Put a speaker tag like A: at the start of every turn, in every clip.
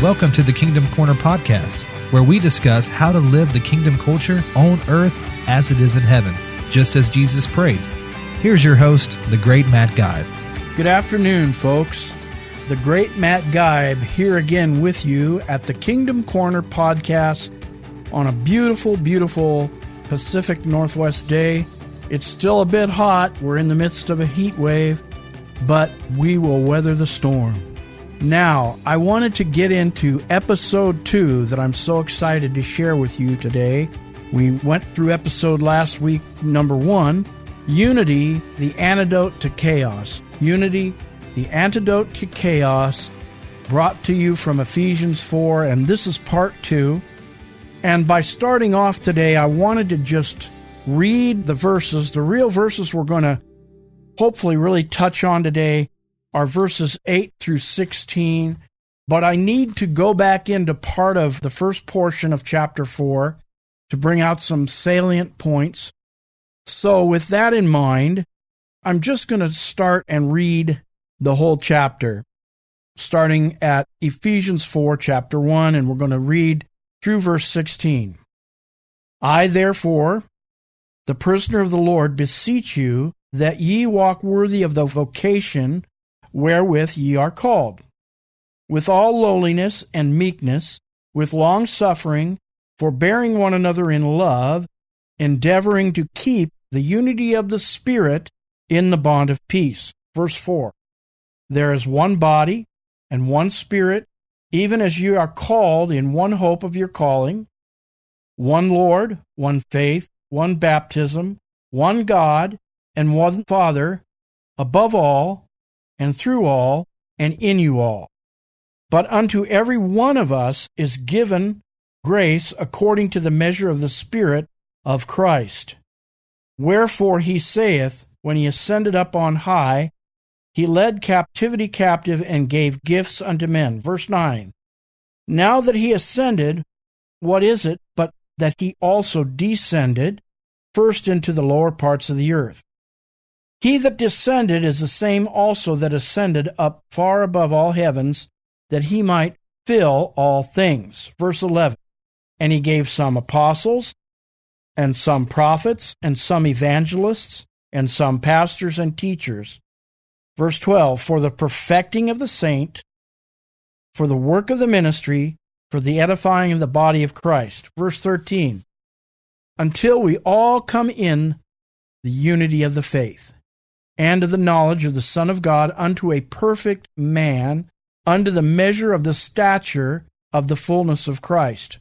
A: Welcome to the Kingdom Corner podcast, where we discuss how to live the kingdom culture on earth as it is in heaven, just as Jesus prayed. Here's your host, the great Matt Geib.
B: Good afternoon, folks. The great Matt Geib here again with you at the Kingdom Corner podcast on a beautiful, beautiful Pacific Northwest day. It's still a bit hot. We're in the midst of a heat wave, but we will weather the storm. Now, I wanted to get into episode two that I'm so excited to share with you today. We went through episode last week, number one Unity, the antidote to chaos. Unity, the antidote to chaos, brought to you from Ephesians 4, and this is part two. And by starting off today, I wanted to just read the verses, the real verses we're going to hopefully really touch on today are verses 8 through 16, but I need to go back into part of the first portion of chapter 4 to bring out some salient points. So, with that in mind, I'm just going to start and read the whole chapter, starting at Ephesians 4, chapter 1, and we're going to read through verse 16. I, therefore, the prisoner of the Lord, beseech you that ye walk worthy of the vocation wherewith ye are called, with all lowliness and meekness, with long suffering, forbearing one another in love, endeavoring to keep the unity of the Spirit in the bond of peace. Verse 4 There is one body and one Spirit, even as you are called in one hope of your calling, one Lord, one faith, one baptism, one God, and one Father, above all, and through all, and in you all. But unto every one of us is given grace according to the measure of the Spirit of Christ. Wherefore he saith, when he ascended up on high, he led captivity captive and gave gifts unto men. Verse 9. Now that he ascended, what is it but that he also descended first into the lower parts of the earth? He that descended is the same also that ascended up far above all heavens, that he might fill all things. Verse 11 And he gave some apostles, and some prophets, and some evangelists, and some pastors and teachers. Verse 12 For the perfecting of the saint, for the work of the ministry, for the edifying of the body of Christ. Verse 13 Until we all come in the unity of the faith and of the knowledge of the Son of God unto a perfect man, unto the measure of the stature of the fullness of Christ,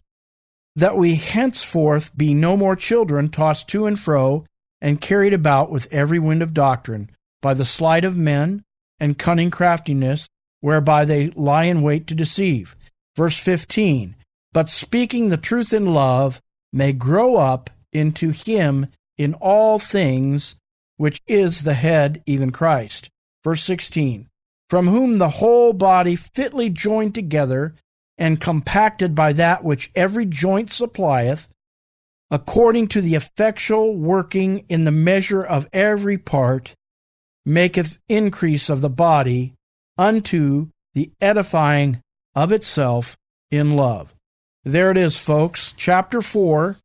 B: that we henceforth be no more children tossed to and fro and carried about with every wind of doctrine, by the sleight of men and cunning craftiness, whereby they lie in wait to deceive. Verse 15 But speaking the truth in love may grow up into him in all things which is the head, even Christ. Verse 16 From whom the whole body fitly joined together and compacted by that which every joint supplieth, according to the effectual working in the measure of every part, maketh increase of the body unto the edifying of itself in love. There it is, folks. Chapter 4,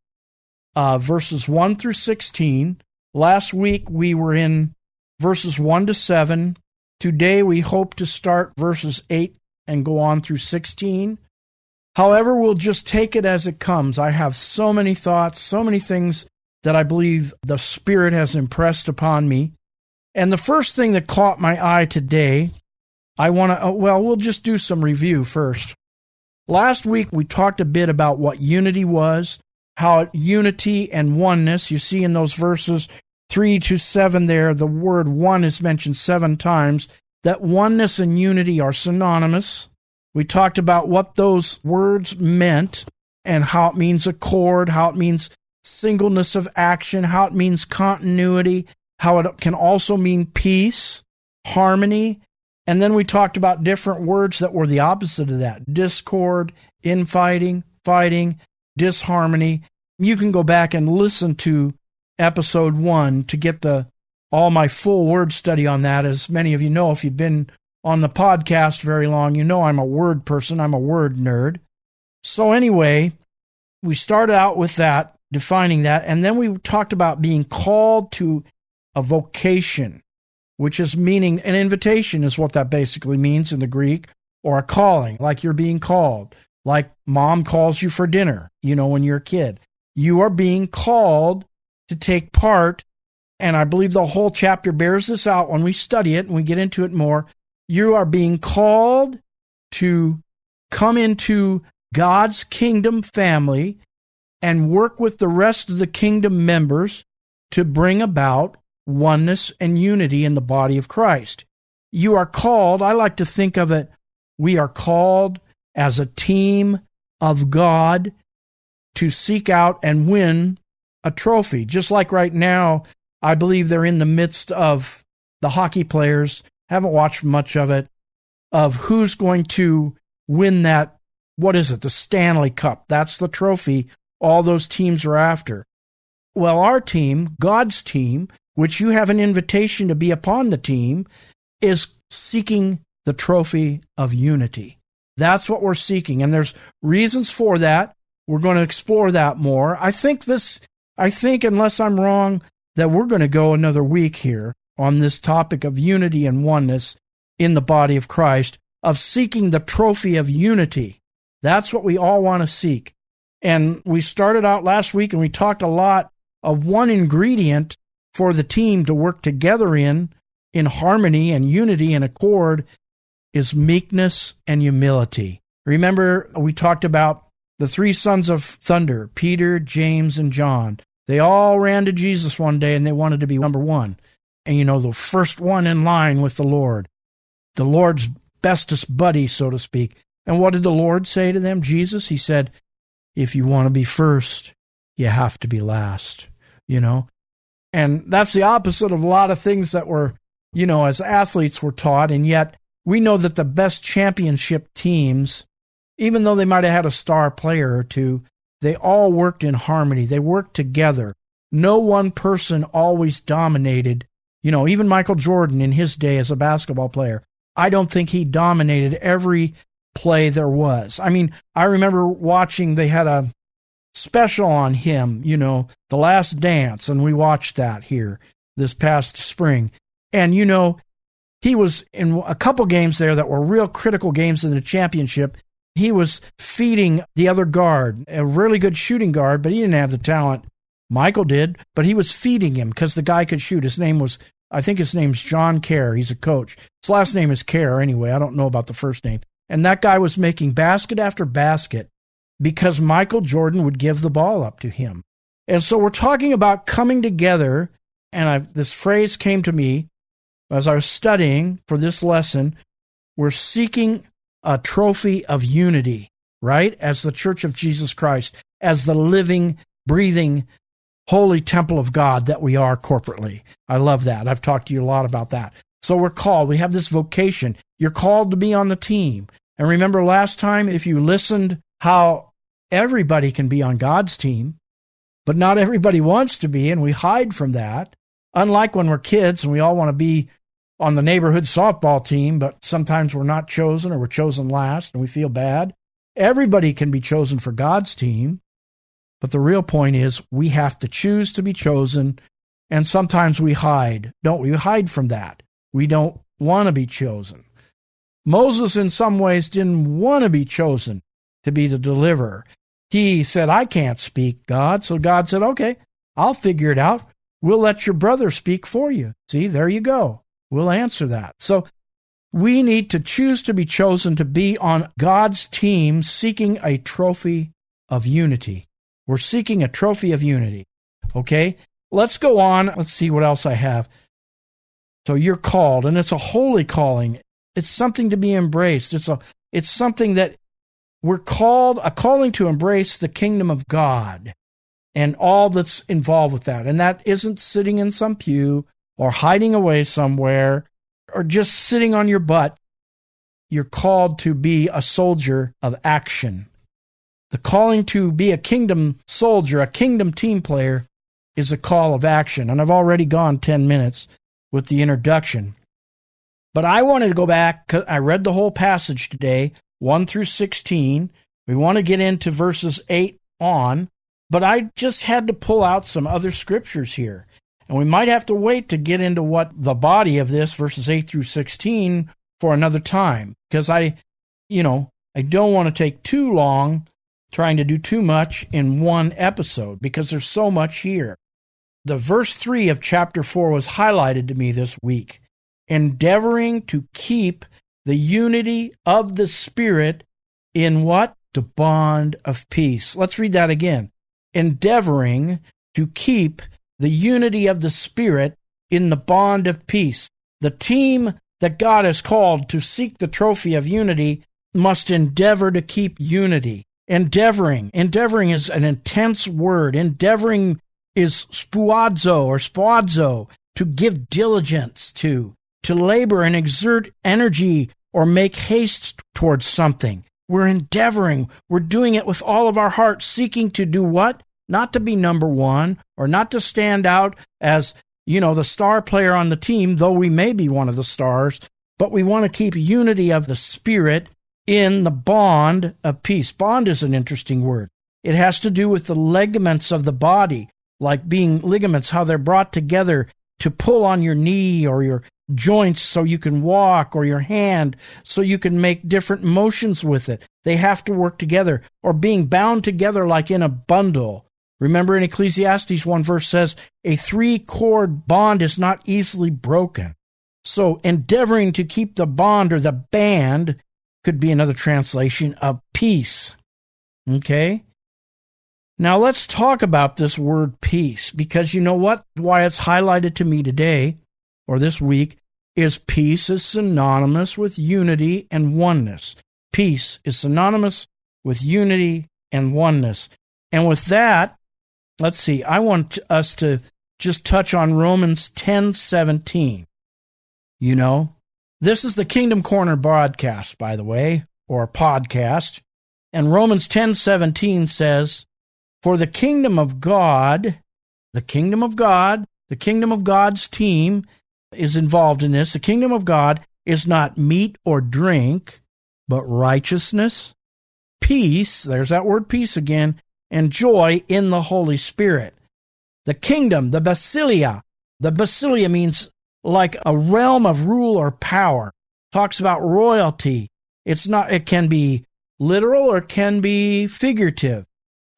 B: uh, verses 1 through 16. Last week we were in verses 1 to 7. Today we hope to start verses 8 and go on through 16. However, we'll just take it as it comes. I have so many thoughts, so many things that I believe the Spirit has impressed upon me. And the first thing that caught my eye today, I want to, uh, well, we'll just do some review first. Last week we talked a bit about what unity was how unity and oneness, you see in those verses 3 to 7 there, the word one is mentioned seven times, that oneness and unity are synonymous. We talked about what those words meant and how it means accord, how it means singleness of action, how it means continuity, how it can also mean peace, harmony. And then we talked about different words that were the opposite of that discord, infighting, fighting, disharmony. You can go back and listen to episode one to get the all my full word study on that. As many of you know, if you've been on the podcast very long. You know I'm a word person, I'm a word nerd. So, anyway, we started out with that, defining that, and then we talked about being called to a vocation, which is meaning an invitation, is what that basically means in the Greek, or a calling, like you're being called, like mom calls you for dinner, you know, when you're a kid. You are being called to take part, and I believe the whole chapter bears this out when we study it and we get into it more. You are being called to come into God's kingdom family and work with the rest of the kingdom members to bring about oneness and unity in the body of Christ. You are called, I like to think of it, we are called as a team of God to seek out and win a trophy. Just like right now, I believe they're in the midst of the hockey players, haven't watched much of it, of who's going to win that what is it? The Stanley Cup. That's the trophy all those teams are after. Well, our team, God's team, which you have an invitation to be upon the team, is seeking the trophy of unity. That's what we're seeking. And there's reasons for that. We're going to explore that more. I think this, I think, unless I'm wrong, that we're going to go another week here on this topic of unity and oneness in the body of Christ, of seeking the trophy of unity. That's what we all want to seek. And we started out last week and we talked a lot of one ingredient for the team to work together in, in harmony and unity and accord, is meekness and humility. Remember, we talked about the three sons of thunder Peter, James, and John. They all ran to Jesus one day and they wanted to be number one. And you know, the first one in line with the Lord, the Lord's bestest buddy, so to speak. And what did the Lord say to them? Jesus, he said, if you want to be first, you have to be last, you know? And that's the opposite of a lot of things that were, you know, as athletes were taught. And yet we know that the best championship teams, even though they might have had a star player or two, they all worked in harmony. They worked together. No one person always dominated. You know, even Michael Jordan in his day as a basketball player, I don't think he dominated every play there was. I mean, I remember watching, they had a special on him, you know, The Last Dance, and we watched that here this past spring. And, you know, he was in a couple games there that were real critical games in the championship. He was feeding the other guard, a really good shooting guard, but he didn't have the talent Michael did, but he was feeding him because the guy could shoot. His name was, I think his name's John Kerr. He's a coach. His last name is Kerr anyway. I don't know about the first name. And that guy was making basket after basket because Michael Jordan would give the ball up to him. And so we're talking about coming together. And I, this phrase came to me as I was studying for this lesson. We're seeking a trophy of unity, right? As the Church of Jesus Christ, as the living, breathing, holy temple of God that we are corporately. I love that. I've talked to you a lot about that. So we're called. We have this vocation. You're called to be on the team. And remember last time, if you listened, how everybody can be on God's team, but not everybody wants to be, and we hide from that. Unlike when we're kids and we all want to be on the neighborhood softball team, but sometimes we're not chosen or we're chosen last and we feel bad. Everybody can be chosen for God's team, but the real point is we have to choose to be chosen, and sometimes we hide, don't we? Hide from that. We don't want to be chosen. Moses, in some ways, didn't want to be chosen to be the deliverer. He said, I can't speak, God. So God said, Okay, I'll figure it out. We'll let your brother speak for you. See, there you go. We'll answer that. So we need to choose to be chosen to be on God's team seeking a trophy of unity. We're seeking a trophy of unity. Okay? Let's go on. Let's see what else I have. So you're called, and it's a holy calling. It's something to be embraced. It's a it's something that we're called a calling to embrace the kingdom of God and all that's involved with that. And that isn't sitting in some pew or hiding away somewhere or just sitting on your butt. You're called to be a soldier of action. The calling to be a kingdom soldier, a kingdom team player, is a call of action. And I've already gone 10 minutes with the introduction. But I wanted to go back. I read the whole passage today, 1 through 16. We want to get into verses 8 on, but I just had to pull out some other scriptures here. And we might have to wait to get into what the body of this, verses 8 through 16, for another time. Because I, you know, I don't want to take too long trying to do too much in one episode because there's so much here. The verse 3 of chapter 4 was highlighted to me this week endeavoring to keep the unity of the Spirit in what? The bond of peace. Let's read that again. Endeavoring to keep the unity of the Spirit in the bond of peace. The team that God has called to seek the trophy of unity must endeavor to keep unity. Endeavoring. Endeavoring is an intense word. Endeavoring is spuazo or spuazo, to give diligence to, to labor and exert energy or make haste towards something. We're endeavoring. We're doing it with all of our heart, seeking to do what? Not to be number one or not to stand out as, you know, the star player on the team, though we may be one of the stars, but we want to keep unity of the spirit in the bond of peace. Bond is an interesting word. It has to do with the ligaments of the body, like being ligaments, how they're brought together to pull on your knee or your joints so you can walk or your hand so you can make different motions with it. They have to work together or being bound together like in a bundle. Remember in Ecclesiastes, one verse says, a three cord bond is not easily broken. So endeavoring to keep the bond or the band could be another translation of peace. Okay? Now let's talk about this word peace because you know what? Why it's highlighted to me today or this week is peace is synonymous with unity and oneness. Peace is synonymous with unity and oneness. And with that, let's see, I want us to just touch on Romans 10:17. You know, this is the Kingdom Corner broadcast, by the way, or podcast. And Romans 10:17 says, "For the kingdom of God, the kingdom of God, the kingdom of God's team is involved in this. The kingdom of God is not meat or drink, but righteousness, peace, there's that word peace again, and joy in the Holy Spirit. The kingdom, the basilia, the basilia means like a realm of rule or power. Talks about royalty. It's not, it can be literal or can be figurative.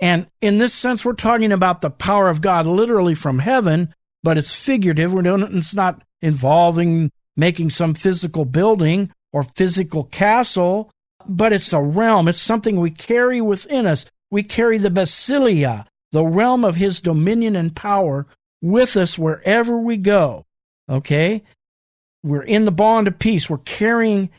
B: And in this sense, we're talking about the power of God literally from heaven, but it's figurative. We're doing, it's not involving making some physical building or physical castle, but it's a realm. It's something we carry within us. We carry the basilia, the realm of his dominion and power, with us wherever we go. Okay? We're in the bond of peace. We're carrying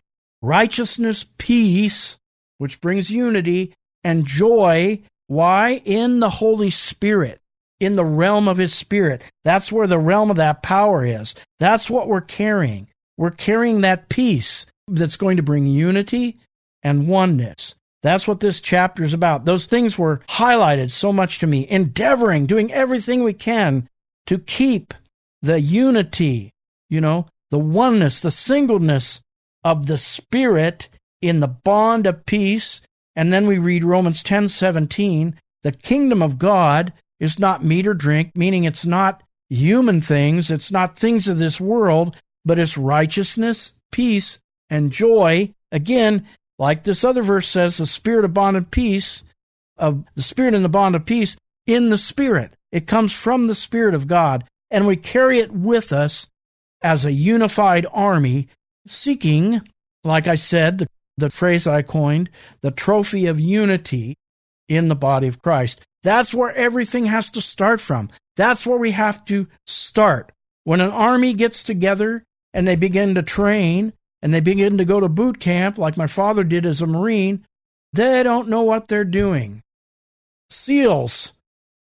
B: righteousness, peace, which brings unity, and joy. Why? In the Holy Spirit in the realm of his spirit. That's where the realm of that power is. That's what we're carrying. We're carrying that peace that's going to bring unity and oneness. That's what this chapter is about. Those things were highlighted so much to me, endeavoring, doing everything we can to keep the unity, you know, the oneness, the singleness of the spirit in the bond of peace. And then we read Romans 10 17, the kingdom of God is not meat or drink, meaning it's not human things, it's not things of this world, but it's righteousness, peace, and joy. Again, like this other verse says, the spirit of bond and peace, of the spirit in the bond of peace, in the spirit. It comes from the spirit of God, and we carry it with us as a unified army, seeking, like I said, the, the phrase I coined, the trophy of unity in the body of Christ. That's where everything has to start from. That's where we have to start. When an army gets together and they begin to train and they begin to go to boot camp, like my father did as a Marine, they don't know what they're doing. SEALs,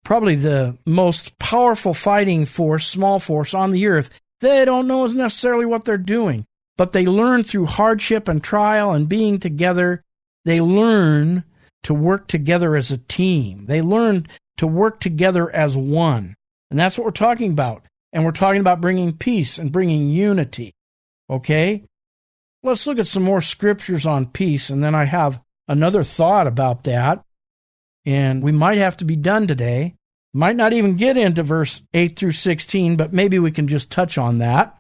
B: probably the most powerful fighting force, small force on the earth, they don't know necessarily what they're doing, but they learn through hardship and trial and being together. They learn to work together as a team. They learn to work together as one. And that's what we're talking about. And we're talking about bringing peace and bringing unity. Okay? Let's look at some more scriptures on peace, and then I have another thought about that. And we might have to be done today. Might not even get into verse 8 through 16, but maybe we can just touch on that.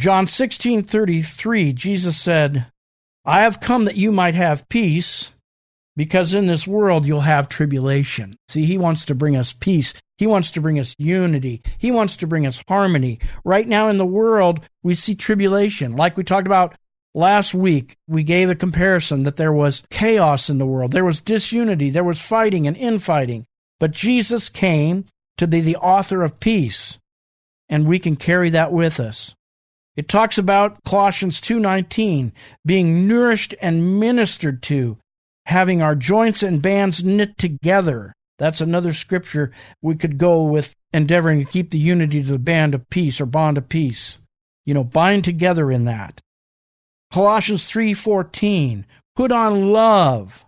B: John 16:33 Jesus said, "I have come that you might have peace, because in this world you'll have tribulation." See, he wants to bring us peace. He wants to bring us unity. He wants to bring us harmony. Right now in the world, we see tribulation. Like we talked about last week, we gave a comparison that there was chaos in the world. There was disunity. There was fighting and infighting. But Jesus came to be the author of peace, and we can carry that with us. It talks about Colossians 2:19 being nourished and ministered to, having our joints and bands knit together. That's another scripture we could go with endeavoring to keep the unity of the band of peace or bond of peace. You know, bind together in that. Colossians 3:14 put on love,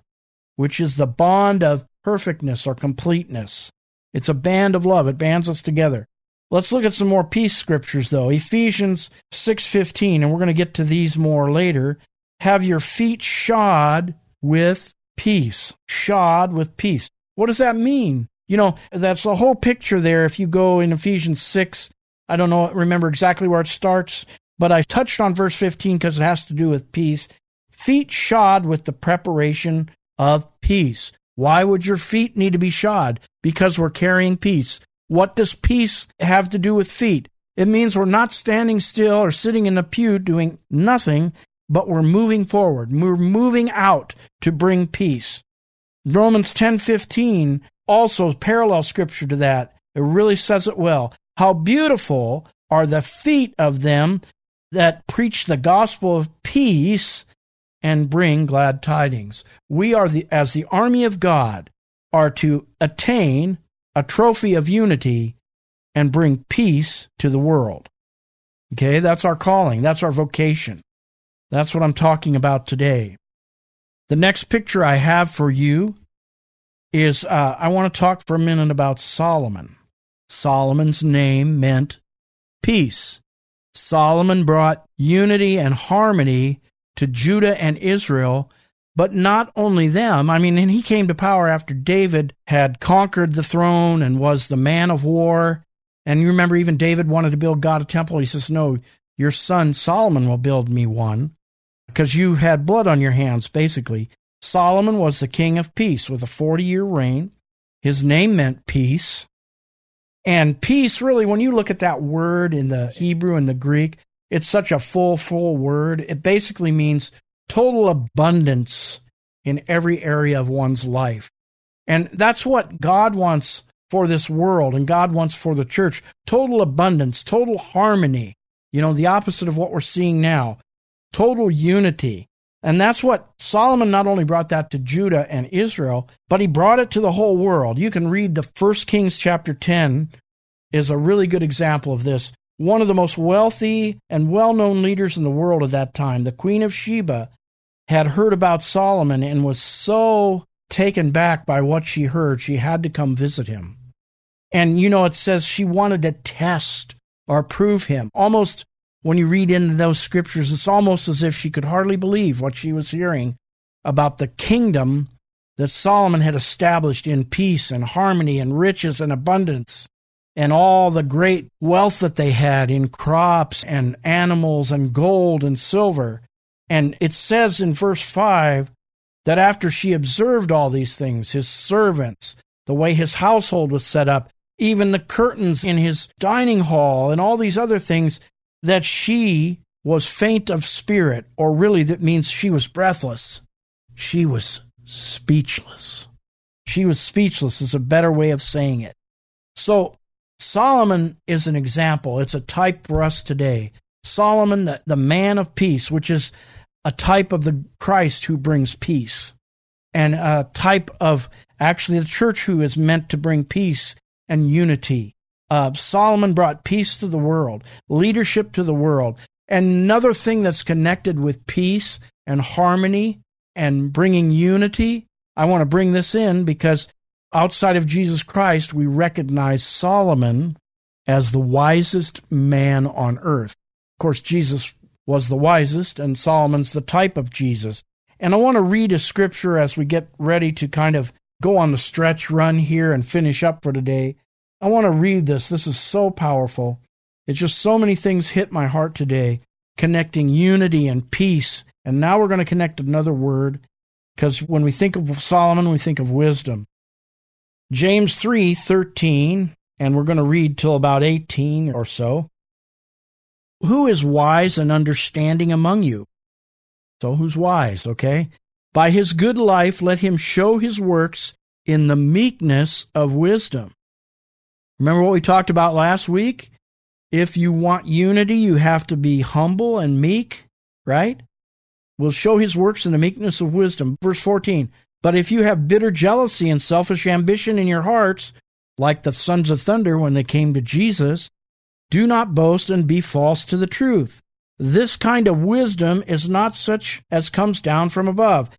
B: which is the bond of perfectness or completeness. It's a band of love. It bands us together. Let's look at some more peace scriptures though. Ephesians 6:15 and we're going to get to these more later. Have your feet shod with peace. Shod with peace. What does that mean? You know, that's the whole picture there if you go in Ephesians 6. I don't know remember exactly where it starts, but I touched on verse 15 because it has to do with peace. Feet shod with the preparation of peace. Why would your feet need to be shod? Because we're carrying peace. What does peace have to do with feet? It means we're not standing still or sitting in a pew doing nothing, but we're moving forward. We're moving out to bring peace. Romans 10:15 also parallel scripture to that. It really says it well. How beautiful are the feet of them that preach the gospel of peace and bring glad tidings. We are the, as the army of God, are to attain a trophy of unity and bring peace to the world. Okay, that's our calling, that's our vocation. That's what I'm talking about today. The next picture I have for you is uh, I want to talk for a minute about Solomon. Solomon's name meant peace. Solomon brought unity and harmony to Judah and Israel, but not only them. I mean, and he came to power after David had conquered the throne and was the man of war. And you remember, even David wanted to build God a temple. He says, No, your son Solomon will build me one because you had blood on your hands, basically. Solomon was the king of peace with a 40 year reign. His name meant peace. And peace, really, when you look at that word in the Hebrew and the Greek, it's such a full, full word. It basically means total abundance in every area of one's life. And that's what God wants for this world and God wants for the church total abundance, total harmony. You know, the opposite of what we're seeing now total unity. And that's what Solomon not only brought that to Judah and Israel, but he brought it to the whole world. You can read the First Kings chapter 10 is a really good example of this one of the most wealthy and well known leaders in the world at that time, the Queen of Sheba, had heard about Solomon and was so taken back by what she heard, she had to come visit him. And you know, it says she wanted to test or prove him. Almost when you read into those scriptures, it's almost as if she could hardly believe what she was hearing about the kingdom that Solomon had established in peace and harmony and riches and abundance and all the great wealth that they had in crops and animals and gold and silver. And it says in verse 5 that after she observed all these things, his servants, the way his household was set up, even the curtains in his dining hall, and all these other things, that she was faint of spirit, or really that means she was breathless. She was speechless. She was speechless, is a better way of saying it. So Solomon is an example. It's a type for us today. Solomon, the, the man of peace, which is a type of the Christ who brings peace, and a type of actually the church who is meant to bring peace and unity. Uh, Solomon brought peace to the world, leadership to the world. And another thing that's connected with peace and harmony and bringing unity, I want to bring this in because outside of Jesus Christ, we recognize Solomon as the wisest man on earth. Of course, Jesus was the wisest, and Solomon's the type of Jesus. And I want to read a scripture as we get ready to kind of go on the stretch run here and finish up for today. I want to read this. This is so powerful. It's just so many things hit my heart today, connecting unity and peace. And now we're going to connect another word because when we think of Solomon, we think of wisdom. James 3:13 and we're going to read till about 18 or so. Who is wise and understanding among you? So who's wise, okay? By his good life let him show his works in the meekness of wisdom. Remember what we talked about last week? If you want unity, you have to be humble and meek, right? Will show his works in the meekness of wisdom. Verse 14. But if you have bitter jealousy and selfish ambition in your hearts, like the sons of thunder when they came to Jesus, do not boast and be false to the truth. This kind of wisdom is not such as comes down from above.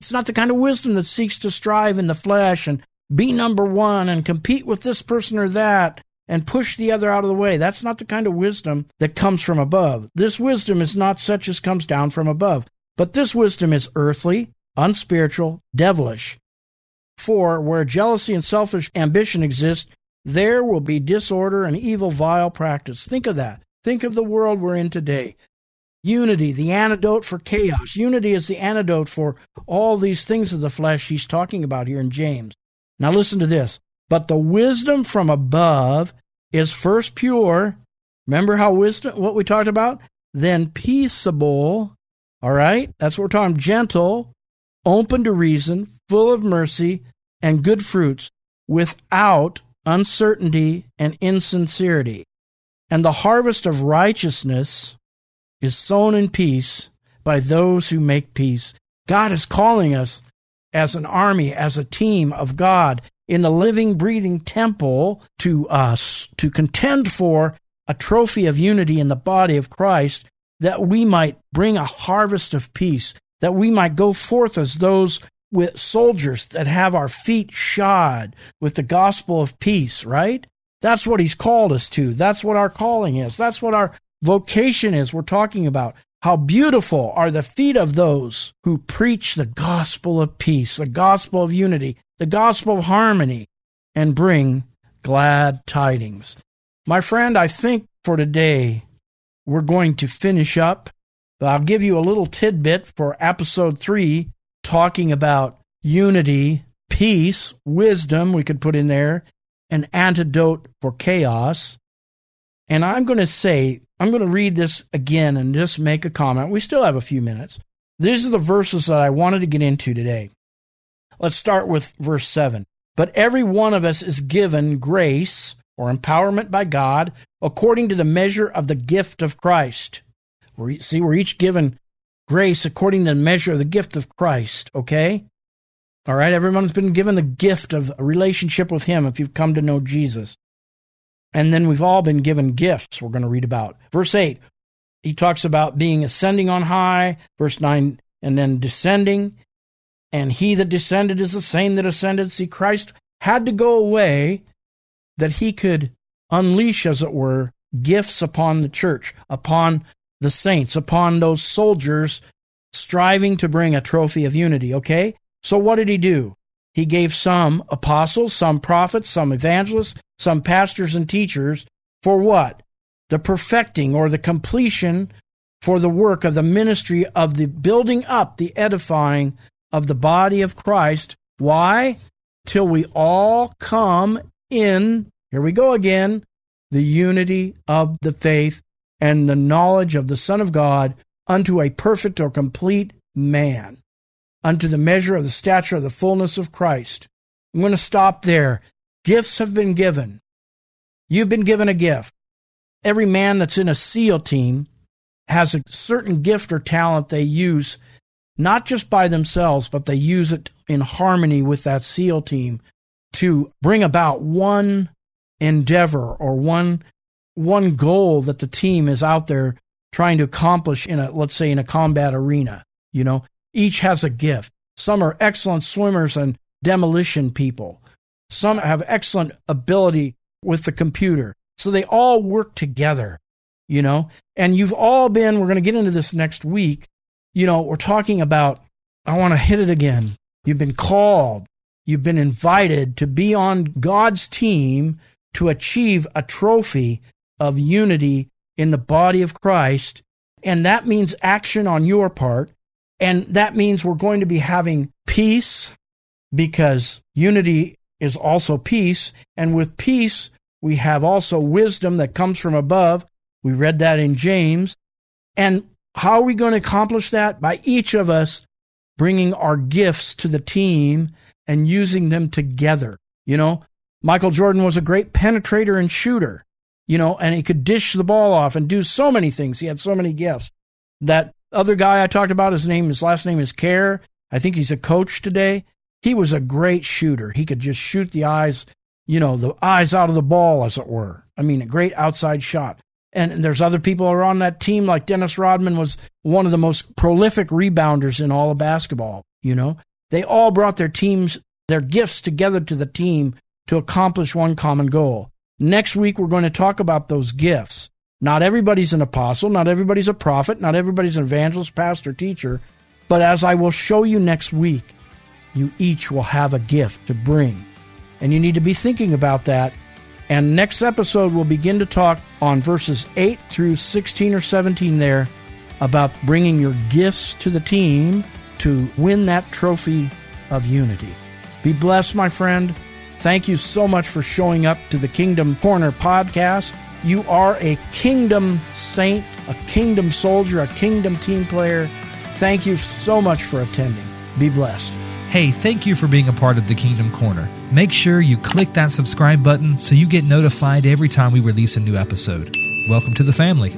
B: It's not the kind of wisdom that seeks to strive in the flesh and be number one and compete with this person or that and push the other out of the way. That's not the kind of wisdom that comes from above. This wisdom is not such as comes down from above, but this wisdom is earthly, unspiritual, devilish. For where jealousy and selfish ambition exist, there will be disorder and evil, vile practice. Think of that. Think of the world we're in today. Unity, the antidote for chaos. Unity is the antidote for all these things of the flesh he's talking about here in James. Now listen to this. But the wisdom from above is first pure. Remember how wisdom, what we talked about? Then peaceable. All right? That's what we're talking. Gentle, open to reason, full of mercy and good fruits, without uncertainty and insincerity. And the harvest of righteousness is sown in peace by those who make peace. God is calling us as an army, as a team of God in a living, breathing temple to us to contend for a trophy of unity in the body of Christ that we might bring a harvest of peace that we might go forth as those with soldiers that have our feet shod with the gospel of peace, right? That's what he's called us to. That's what our calling is. That's what our vocation is. We're talking about how beautiful are the feet of those who preach the gospel of peace, the gospel of unity, the gospel of harmony, and bring glad tidings. My friend, I think for today we're going to finish up but I'll give you a little tidbit for episode three, talking about unity, peace, wisdom, we could put in there, an antidote for chaos. And I'm going to say, I'm going to read this again and just make a comment. We still have a few minutes. These are the verses that I wanted to get into today. Let's start with verse 7. But every one of us is given grace or empowerment by God according to the measure of the gift of Christ. We're, see, we're each given grace according to the measure of the gift of Christ, okay? All right, everyone's been given the gift of a relationship with Him if you've come to know Jesus. And then we've all been given gifts we're going to read about. Verse 8, he talks about being ascending on high. Verse 9, and then descending. And he that descended is the same that ascended. See, Christ had to go away that he could unleash, as it were, gifts upon the church, upon the saints, upon those soldiers striving to bring a trophy of unity. Okay? So what did he do? He gave some apostles, some prophets, some evangelists, some pastors and teachers for what? The perfecting or the completion for the work of the ministry of the building up, the edifying of the body of Christ. Why? Till we all come in, here we go again, the unity of the faith and the knowledge of the Son of God unto a perfect or complete man, unto the measure of the stature of the fullness of Christ. I'm going to stop there. Gifts have been given. You've been given a gift. Every man that's in a SEAL team has a certain gift or talent they use, not just by themselves, but they use it in harmony with that SEAL team to bring about one endeavor or one one goal that the team is out there trying to accomplish in a let's say in a combat arena you know each has a gift some are excellent swimmers and demolition people some have excellent ability with the computer so they all work together you know And you've all been, we're going to get into this next week. You know, we're talking about, I want to hit it again. You've been called, you've been invited to be on God's team to achieve a trophy of unity in the body of Christ. And that means action on your part. And that means we're going to be having peace because unity is also peace. And with peace, we have also wisdom that comes from above. We read that in James. And how are we going to accomplish that? By each of us bringing our gifts to the team and using them together. You know, Michael Jordan was a great penetrator and shooter, you know, and he could dish the ball off and do so many things. He had so many gifts. That other guy I talked about, his name, his last name is Kerr. I think he's a coach today. He was a great shooter. He could just shoot the eyes, you know, the eyes out of the ball, as it were. I mean, a great outside shot. And there's other people around that team, like Dennis Rodman was one of the most prolific rebounders in all of basketball. You know, they all brought their teams, their gifts together to the team to accomplish one common goal. Next week, we're going to talk about those gifts. Not everybody's an apostle, not everybody's a prophet, not everybody's an evangelist, pastor, teacher. But as I will show you next week, you each will have a gift to bring. And you need to be thinking about that. And next episode, we'll begin to talk on verses 8 through 16 or 17 there about bringing your gifts to the team to win that trophy of unity. Be blessed, my friend. Thank you so much for showing up to the Kingdom Corner podcast. You are a kingdom saint, a kingdom soldier, a kingdom team player. Thank you so much for attending. Be blessed.
A: Hey, thank you for being a part of the Kingdom Corner. Make sure you click that subscribe button so you get notified every time we release a new episode. Welcome to the family.